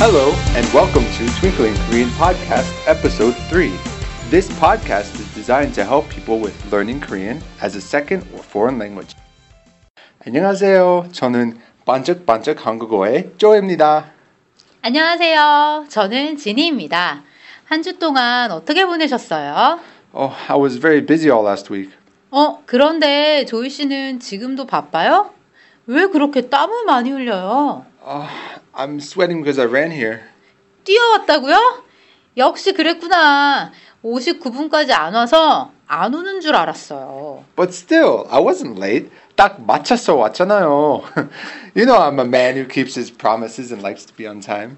Hello, and welcome to Twinkling Korean Podcast, Episode 3. This podcast is designed to help people with learning Korean as a second or foreign language. 안녕하세요. 저는 반짝반짝 한국어의 쪼입니다. 안녕하세요. 저는 지니입니다. 한 주 동안 어떻게 보내셨어요? Oh, I was very busy all last week. 어, 그런데 조이 씨는 지금도 바빠요? 왜 그렇게 땀을 많이 흘려요? Uh, I'm sweating because I ran here. 뛰어왔다고요? 역시 그랬구나. 59분까지 안 와서 안 오는 줄 알았어요. But still, I wasn't late. 딱 맞춰서 왔잖아요. you know I'm a man who keeps his promises and likes to be on time.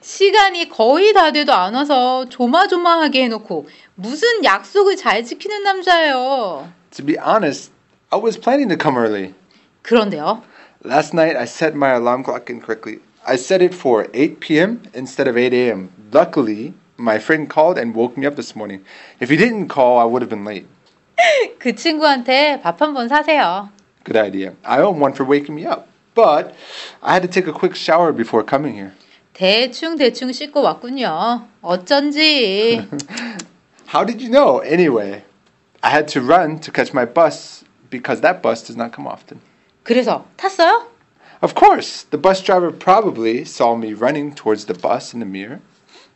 시간이 거의 다 돼도 안 와서 조마조마하게 해놓고 무슨 약속을 잘 지키는 남자예요. To be honest, I was planning to come early. 그런데요. Last night I set my alarm clock incorrectly. I set it for 8 p.m. instead of 8 a.m. Luckily, my friend called and woke me up this morning. If he didn't call, I would have been late. 그 친구한테 밥 한 번 사세요. Good idea. I owe him one for waking me up. But I had to take a quick shower before coming here. 대충 대충 씻고 왔군요. 어쩐지. How did you know? Anyway, I had to run to catch my bus because that bus does not come often. 그래서 탔어요? Of course, the bus driver probably saw me running towards the bus in the mirror.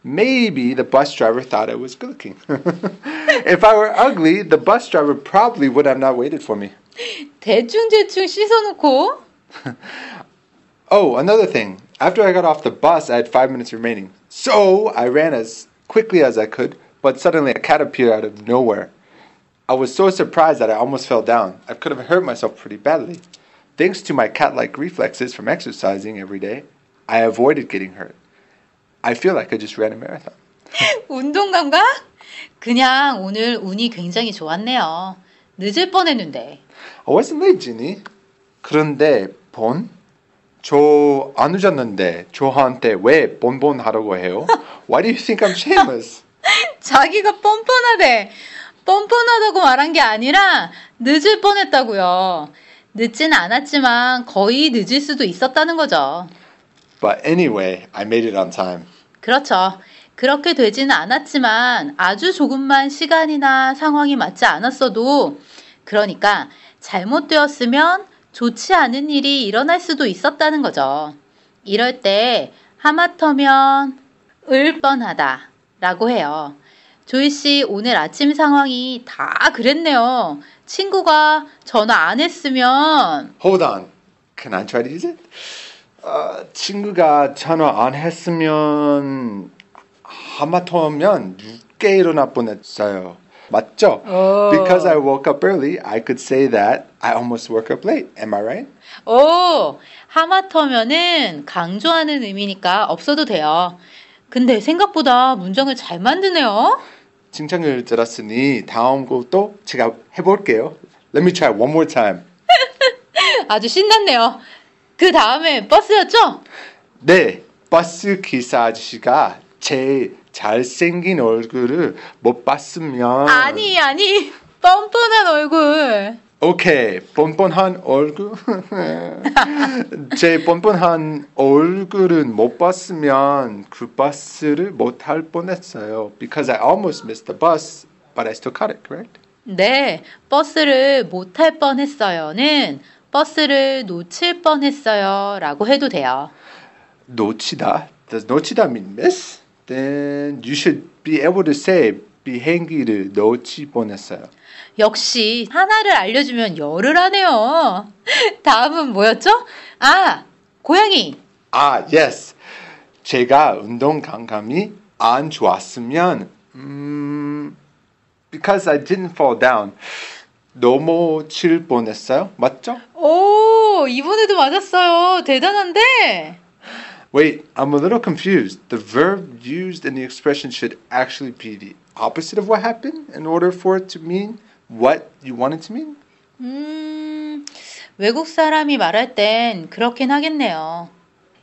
Maybe the bus driver thought I was good looking. if I were ugly, the bus driver probably would have not waited for me. 대충 대충 씻어놓고 Oh, another thing. After I got off the bus, I had five minutes remaining. So I ran as quickly as I could, but suddenly a cat appeared out of nowhere. I was so surprised that I almost fell down. I could have hurt myself pretty badly. Thanks to my cat like reflexes from exercising every day, I avoided getting hurt. I feel like I just ran a marathon. 운동 감각? 그냥 오늘 운이 굉장히 좋았네요. 늦을 뻔했는데. I wasn't late, Ginny. 그런데 본? 저 안 늦었는데 저한테 왜 본본 하라고 해요? Why do you think I'm shameless? 자기가 뻔뻔하대. 뻔뻔하다고 말한 게 아니라 늦을 뻔했다고요. 늦진 않았지만 거의 늦을 수도 있었다는 거죠. But anyway, I made it on time. 그렇죠. 그렇게 되지는 않았지만 아주 조금만 시간이나 상황이 맞지 않았어도 그러니까 잘못되었으면 좋지 않은 일이 일어날 수도 있었다는 거죠. 이럴 때 하마터면 을 뻔하다 라고 해요. 조이 씨 오늘 아침 상황이 다 그랬네요. 친구가 전화 안 했으면 Hold on. Can I try to use it? 어, 친구가 전화 안 했으면 하마터면 늦게 일어날 뻔했어요. 맞죠? Because I woke up early, I could say that I almost woke up late. Am I right? 오, 하마터면은 강조하는 의미니까 없어도 돼요. 근데 생각보다 문장을 잘 만드네요. 칭찬을 들었으니 다음 것도 제가 해볼게요. Let me try one more time. 아주 신났네요. 그 다음에 버스였죠? 네, 버스 기사 아저씨가 제 잘생긴 얼굴을 못 봤으면 아니, 아니. 뻔뻔한 얼굴. 오케이 뻔뻔한 얼굴 제 뻔뻔한 얼굴은 못 봤으면 그 버스를 못할 뻔했어요 because I almost missed the bus but I still caught it correct 네, 버스를 못 탈 뻔했어요는 버스를 놓칠 뻔했어요 라고 해도 돼요. 놓치다 does 놓치다 mean miss then you should be able to say 비행기를 놓칠 뻔했어요 역시 하나를 알려주면 열을 하네요. 다음은 뭐였죠? 아, 고양이. Ah, yes. 제가 운동 감각이 안 좋았으면, 음, because I didn't fall down. 넘어질 뻔했어요. 맞죠? 오, 이번에도 맞았어요. 대단한데? Wait, I'm a little confused. The verb used in the expression should actually be the opposite of what happened in order for it to mean what you want it to mean? 음, 외국 사람이 말할 땐 그렇긴 하겠네요.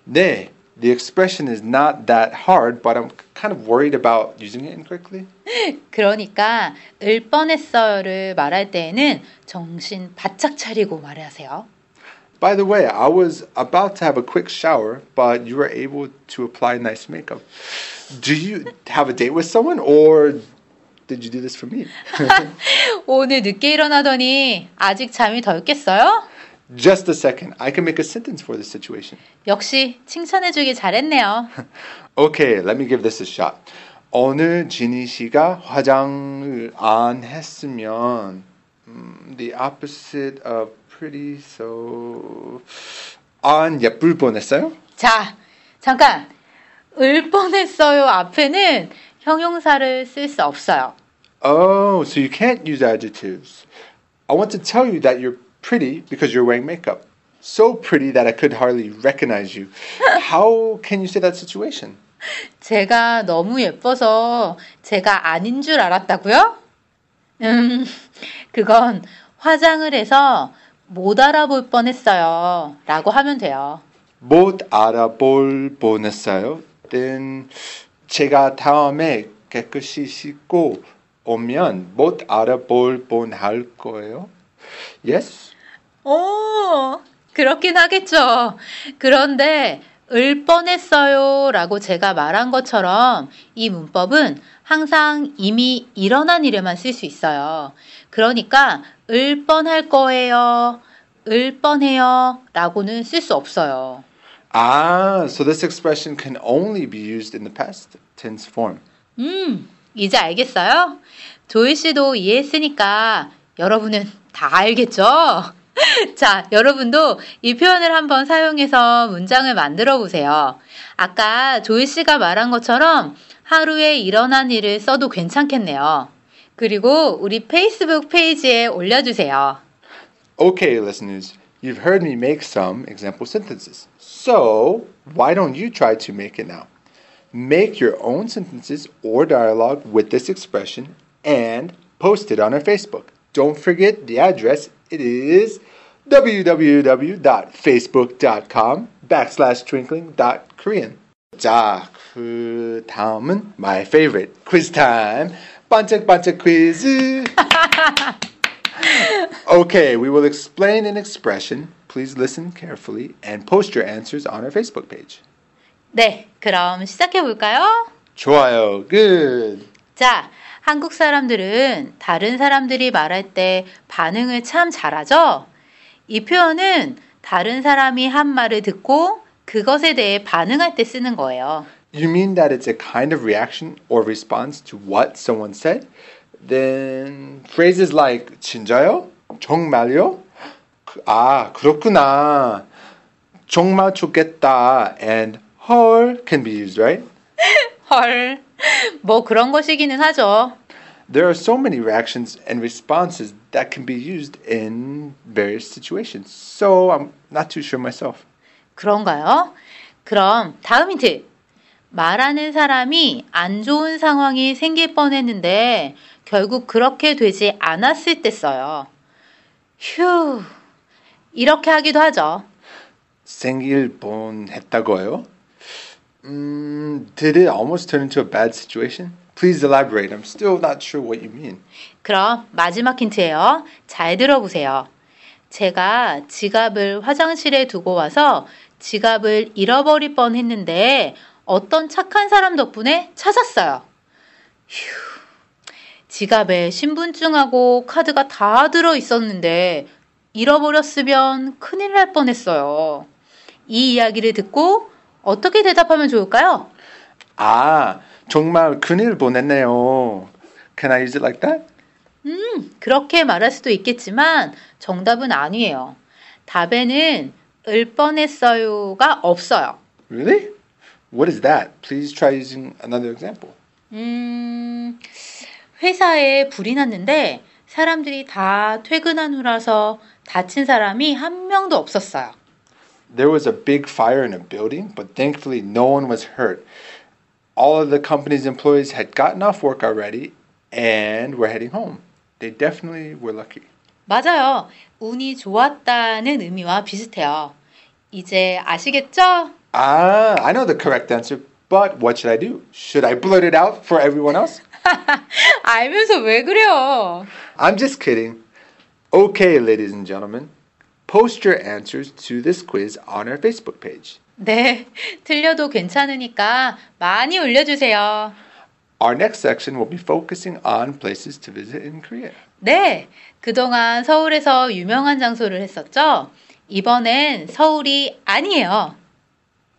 네, the expression is not that hard, but I'm kind of worried about using it incorrectly. 그러니까 을 뻔했어요를 말할 때에는 정신 바짝 차리고 말하세요. By the way, I was about to have a quick shower, but you were able to apply nice makeup. Do you have a date with someone, or did you do this for me? 오늘 늦게 일어나더니 아직 잠이 덜 깼어요? Just a second. I can make a sentence for this situation. 역시 칭찬해주길 잘했네요. Okay, let me give this a shot. 오늘 지니 씨가 화장을 안 했으면 음, the opposite of pretty so 안 예쁠 뻔했어요? 자, 잠깐. 을 뻔했어요 앞에는 형용사를 쓸 수 없어요. Oh, so you can't use adjectives. I want to tell you that you're pretty because you're wearing makeup. So pretty that I could hardly recognize you. How can you say that situation? 제가 너무 예뻐서 제가 아닌 줄 알았다고요? 음, 그건 화장을 해서 못 알아볼 뻔했어요. 라고 하면 돼요. 못 알아볼 뻔했어요. Then 제가 다음에 깨끗이 씻고 오면 못 알아볼 뻔할 거예요. Yes? 오, 그렇긴 하겠죠. 그런데 을 뻔했어요 라고 제가 말한 것처럼 이 문법은 항상 이미 일어난 일에만 쓸 수 있어요. 그러니까 을 뻔할 거예요. 을 뻔해요 라고는 쓸 수 없어요. Ah, so this expression can only be used in the past tense form. 음, 이제 알겠어요? 조이 씨도 이해했으니까 여러분은 다 알겠죠? 자, 여러분도 이 표현을 한번 사용해서 문장을 만들어 보세요. 아까 조이 씨가 말한 것처럼 하루에 일어난 일을 써도 괜찮겠네요. 그리고 우리 페이스북 페이지에 올려주세요. Okay, listeners, you've heard me make some example sentences. So, why don't you try to make it now? Make your own sentences or dialogue with this expression and post it on our Facebook. Don't forget the address. It is www.facebook.com backslash twinkling.korean. 자, 그 다음은 my favorite quiz time. 반짝반짝 quiz. okay, we will explain an expression. Please listen carefully and post your answers on our Facebook page. 네, 그럼 시작해 볼까요? 좋아요. Good. 자, 한국 사람들은 다른 사람들이 말할 때 반응을 참 잘하죠? 이 표현은 다른 사람이 한 말을 듣고 그것에 대해 반응할 때 쓰는 거예요. You mean that it's a kind of reaction or response to what someone said? Then phrases like 진짜요? 정말요? 그- 아, 그렇구나. 정말 좋겠다 and 헐 can be used, right? 헐, 뭐 그런 것이기는 하죠. There are so many reactions and responses that can be used in various situations. So I'm not too sure myself. 그런가요? 그럼 다음 힌트. 말하는 사람이 안 좋은 상황이 생길 뻔했는데 결국 그렇게 되지 않았을 때 써요. 휴. 이렇게 하기도 하죠. 생길 뻔했다고요? Mm, did it almost turn into a bad situation? Please elaborate. I'm still not sure what you mean. 그럼 마지막 힌트예요. 잘 들어보세요. 제가 지갑을 화장실에 두고 와서 지갑을 잃어버릴 뻔 했는데 어떤 착한 사람 덕분에 찾았어요. 휴. 지갑에 신분증하고 카드가 다 들어 있었는데 잃어버렸으면 큰일 날 뻔했어요. 이 이야기를 듣고 어떻게 대답하면 좋을까요? 아, 정말 큰일 보냈네요. Can I use it like that? 음, 그렇게 말할 수도 있겠지만 정답은 아니에요. 답에는 을 뻔했어요가 없어요. Really? What is that? Please try using another example. 음, 회사에 불이 났는데 사람들이 다 퇴근한 후라서 다친 사람이 한 명도 없었어요. There was a big fire in a building, but thankfully no one was hurt. All of the company's employees had gotten off work already and were heading home. They definitely were lucky. 맞아요. 운이 좋았다는 의미와 비슷해요. 이제 아시겠죠? Ah, I know the correct answer, but what should I do? Should I blurt it out for everyone else? 알면서 왜 그래요? I'm just kidding. Okay, ladies and gentlemen, post your answers to this quiz on our Facebook page. 네, 틀려도 괜찮으니까 많이 올려주세요. Our next section will be focusing on places to visit in Korea. 네, 그동안 서울에서 유명한 장소를 했었죠? 이번엔 서울이 아니에요.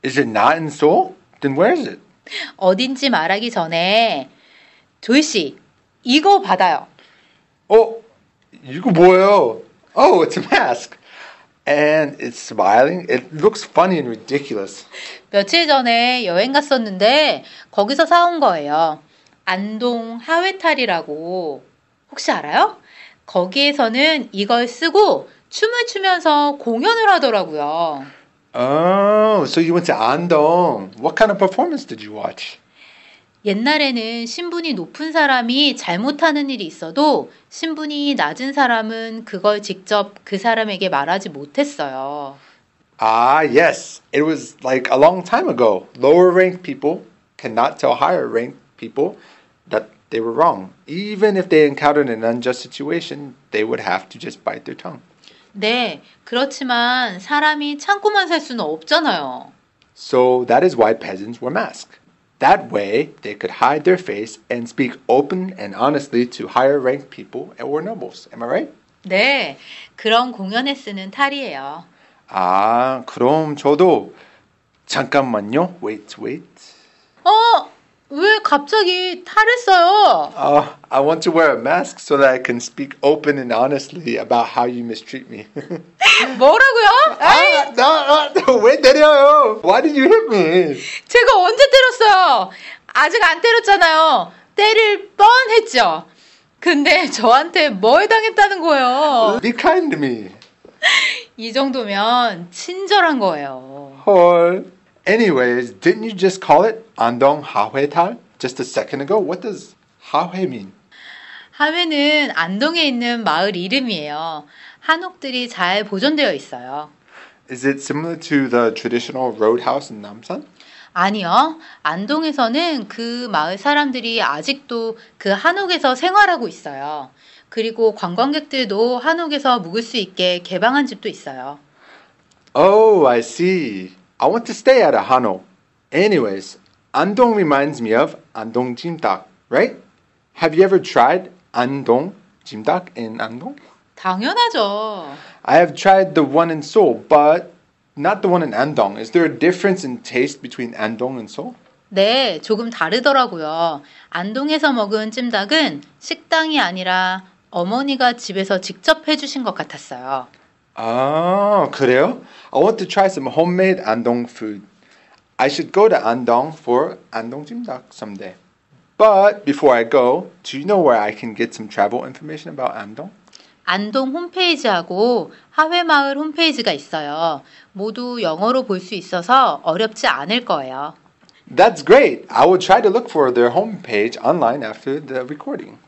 Is it not in Seoul? Then where is it? 어딘지 말하기 전에 조이 씨, 이거 받아요. Oh, 이거 뭐예요? Oh, it's a mask. And it's smiling. It looks funny and ridiculous. 며칠 전에 여행 갔었는데 거기서 사온 거예요. 안동 하회탈이라고 혹시 알아요? 거기에서는 이걸 쓰고 춤을 추면서 공연을 하더라고요. Oh, so you went to Andong. What kind of performance did you watch? 옛날에는 신분이 높은 사람이 잘못하는 일이 있어도 신분이 낮은 사람은 그걸 직접 그 사람에게 말하지 못했어요. Ah, yes. It was like a long time ago. Lower ranked people cannot tell higher ranked people that they were wrong. Even if they encountered an unjust situation, they would have to just bite their tongue. 네, 그렇지만 사람이 참고만 살 수는 없잖아요. So that is why peasants wear masks. That way, they could hide their face and speak open and honestly to higher ranked people or nobles. Am I right? 네, 그런 공연에 쓰는 탈이에요. 아, 그럼 저도 잠깐만요. Wait, wait. 어, 왜 갑자기 탈을 써요? Uh, I want to wear a mask so that I can speak open and honestly about how you mistreat me. 뭐라고요? 아, 나, 나, 왜 때려요? Why did you hit me? 제가 언제 때렸어요? 아직 안 때렸잖아요. 때릴 뻔했죠. 근데 저한테 뭘 당했다는 거예요? Be kind to me. 이 정도면 친절한 거예요. 헐. Anyways, didn't you just call it 안동 하회탈 just a second ago? What does 하회 mean? 하회는 안동에 있는 마을 이름이에요. 한옥들이 잘 보존되어 있어요. Is it similar to the traditional roadhouse in Namsan? 아니요. 안동에서는 그 마을 사람들이 아직도 그 한옥에서 생활하고 있어요. 그리고 관광객들도 한옥에서 묵을 수 있게 개방한 집도 있어요. Oh, I see. I want to stay at a Hano. Anyways, Andong reminds me of Andong Jimdak, right? Have you ever tried Andong Jimdak in Andong? 당연하죠. I have tried the one in Seoul, but not the one in Andong. Is there a difference in taste between Andong and Seoul? 네, 조금 다르더라고요. 안동에서 먹은 찜닭은 식당이 아니라 어머니가 집에서 직접 해주신 것 같았어요. Ah, 그래요? I want to try some homemade Andong food. I should go to Andong for Andong Jimdak someday. But before I go, do you know where I can get some travel information about Andong? 안동 홈페이지하고 하회마을 홈페이지가 있어요. 모두 영어로 볼 수 있어서 어렵지 않을 거예요. That's great. I will try to look for their homepage online after the recording.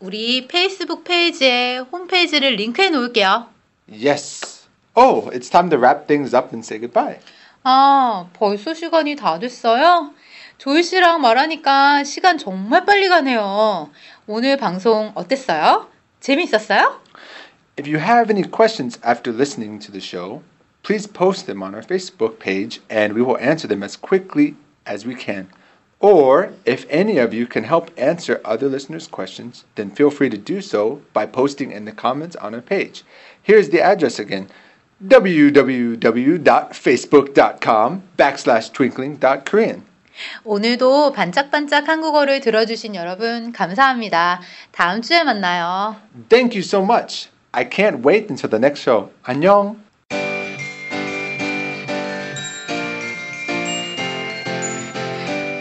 우리 페이스북 페이지에 홈페이지를 링크해 놓을게요. Yes. Oh, it's time to wrap things up and say goodbye. 아, 벌써 시간이 다 됐어요? 조이 씨랑 말하니까 시간 정말 빨리 가네요. 오늘 방송 어땠어요? 재밌었어요? If you have any questions after listening to the show, please post them on our Facebook page and we will answer them as quickly as we can. Or if any of you can help answer other listeners' questions, then feel free to do so by posting in the comments on our page. Here's the address again www.facebook.com backslash twinkling.korean. 오늘도 반짝반짝 한국어를 들어주신 여러분 감사합니다. 다음 주에 만나요. Thank you so much. I can't wait until the next show. 안녕.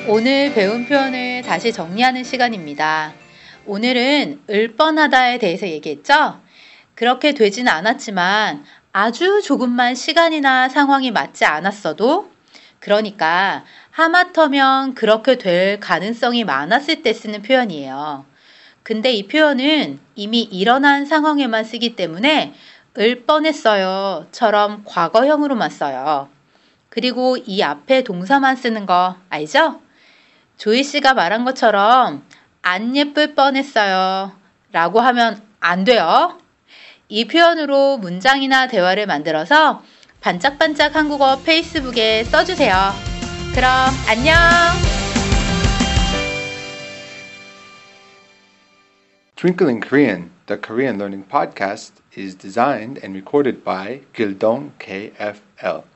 오늘 배운 표현을 다시 정리하는 시간입니다. 오늘은 을 뻔하다에 대해서 얘기했죠? 그렇게 되진 않았지만 아주 조금만 시간이나 상황이 맞지 않았어도 그러니까 하마터면 그렇게 될 가능성이 많았을 때 쓰는 표현이에요. 근데 이 표현은 이미 일어난 상황에만 쓰기 때문에 을 뻔했어요 처럼 과거형으로만 써요. 그리고 이 앞에 동사만 쓰는 거 알죠? 조이 씨가 말한 것처럼 안 예쁠 뻔했어요 라고 하면 안 돼요. 이 표현으로 문장이나 대화를 만들어서 반짝반짝 한국어 페이스북에 써주세요. 그럼 안녕! Twinkle in Korean, the Korean Learning Podcast, is designed and recorded by Gildong KFL.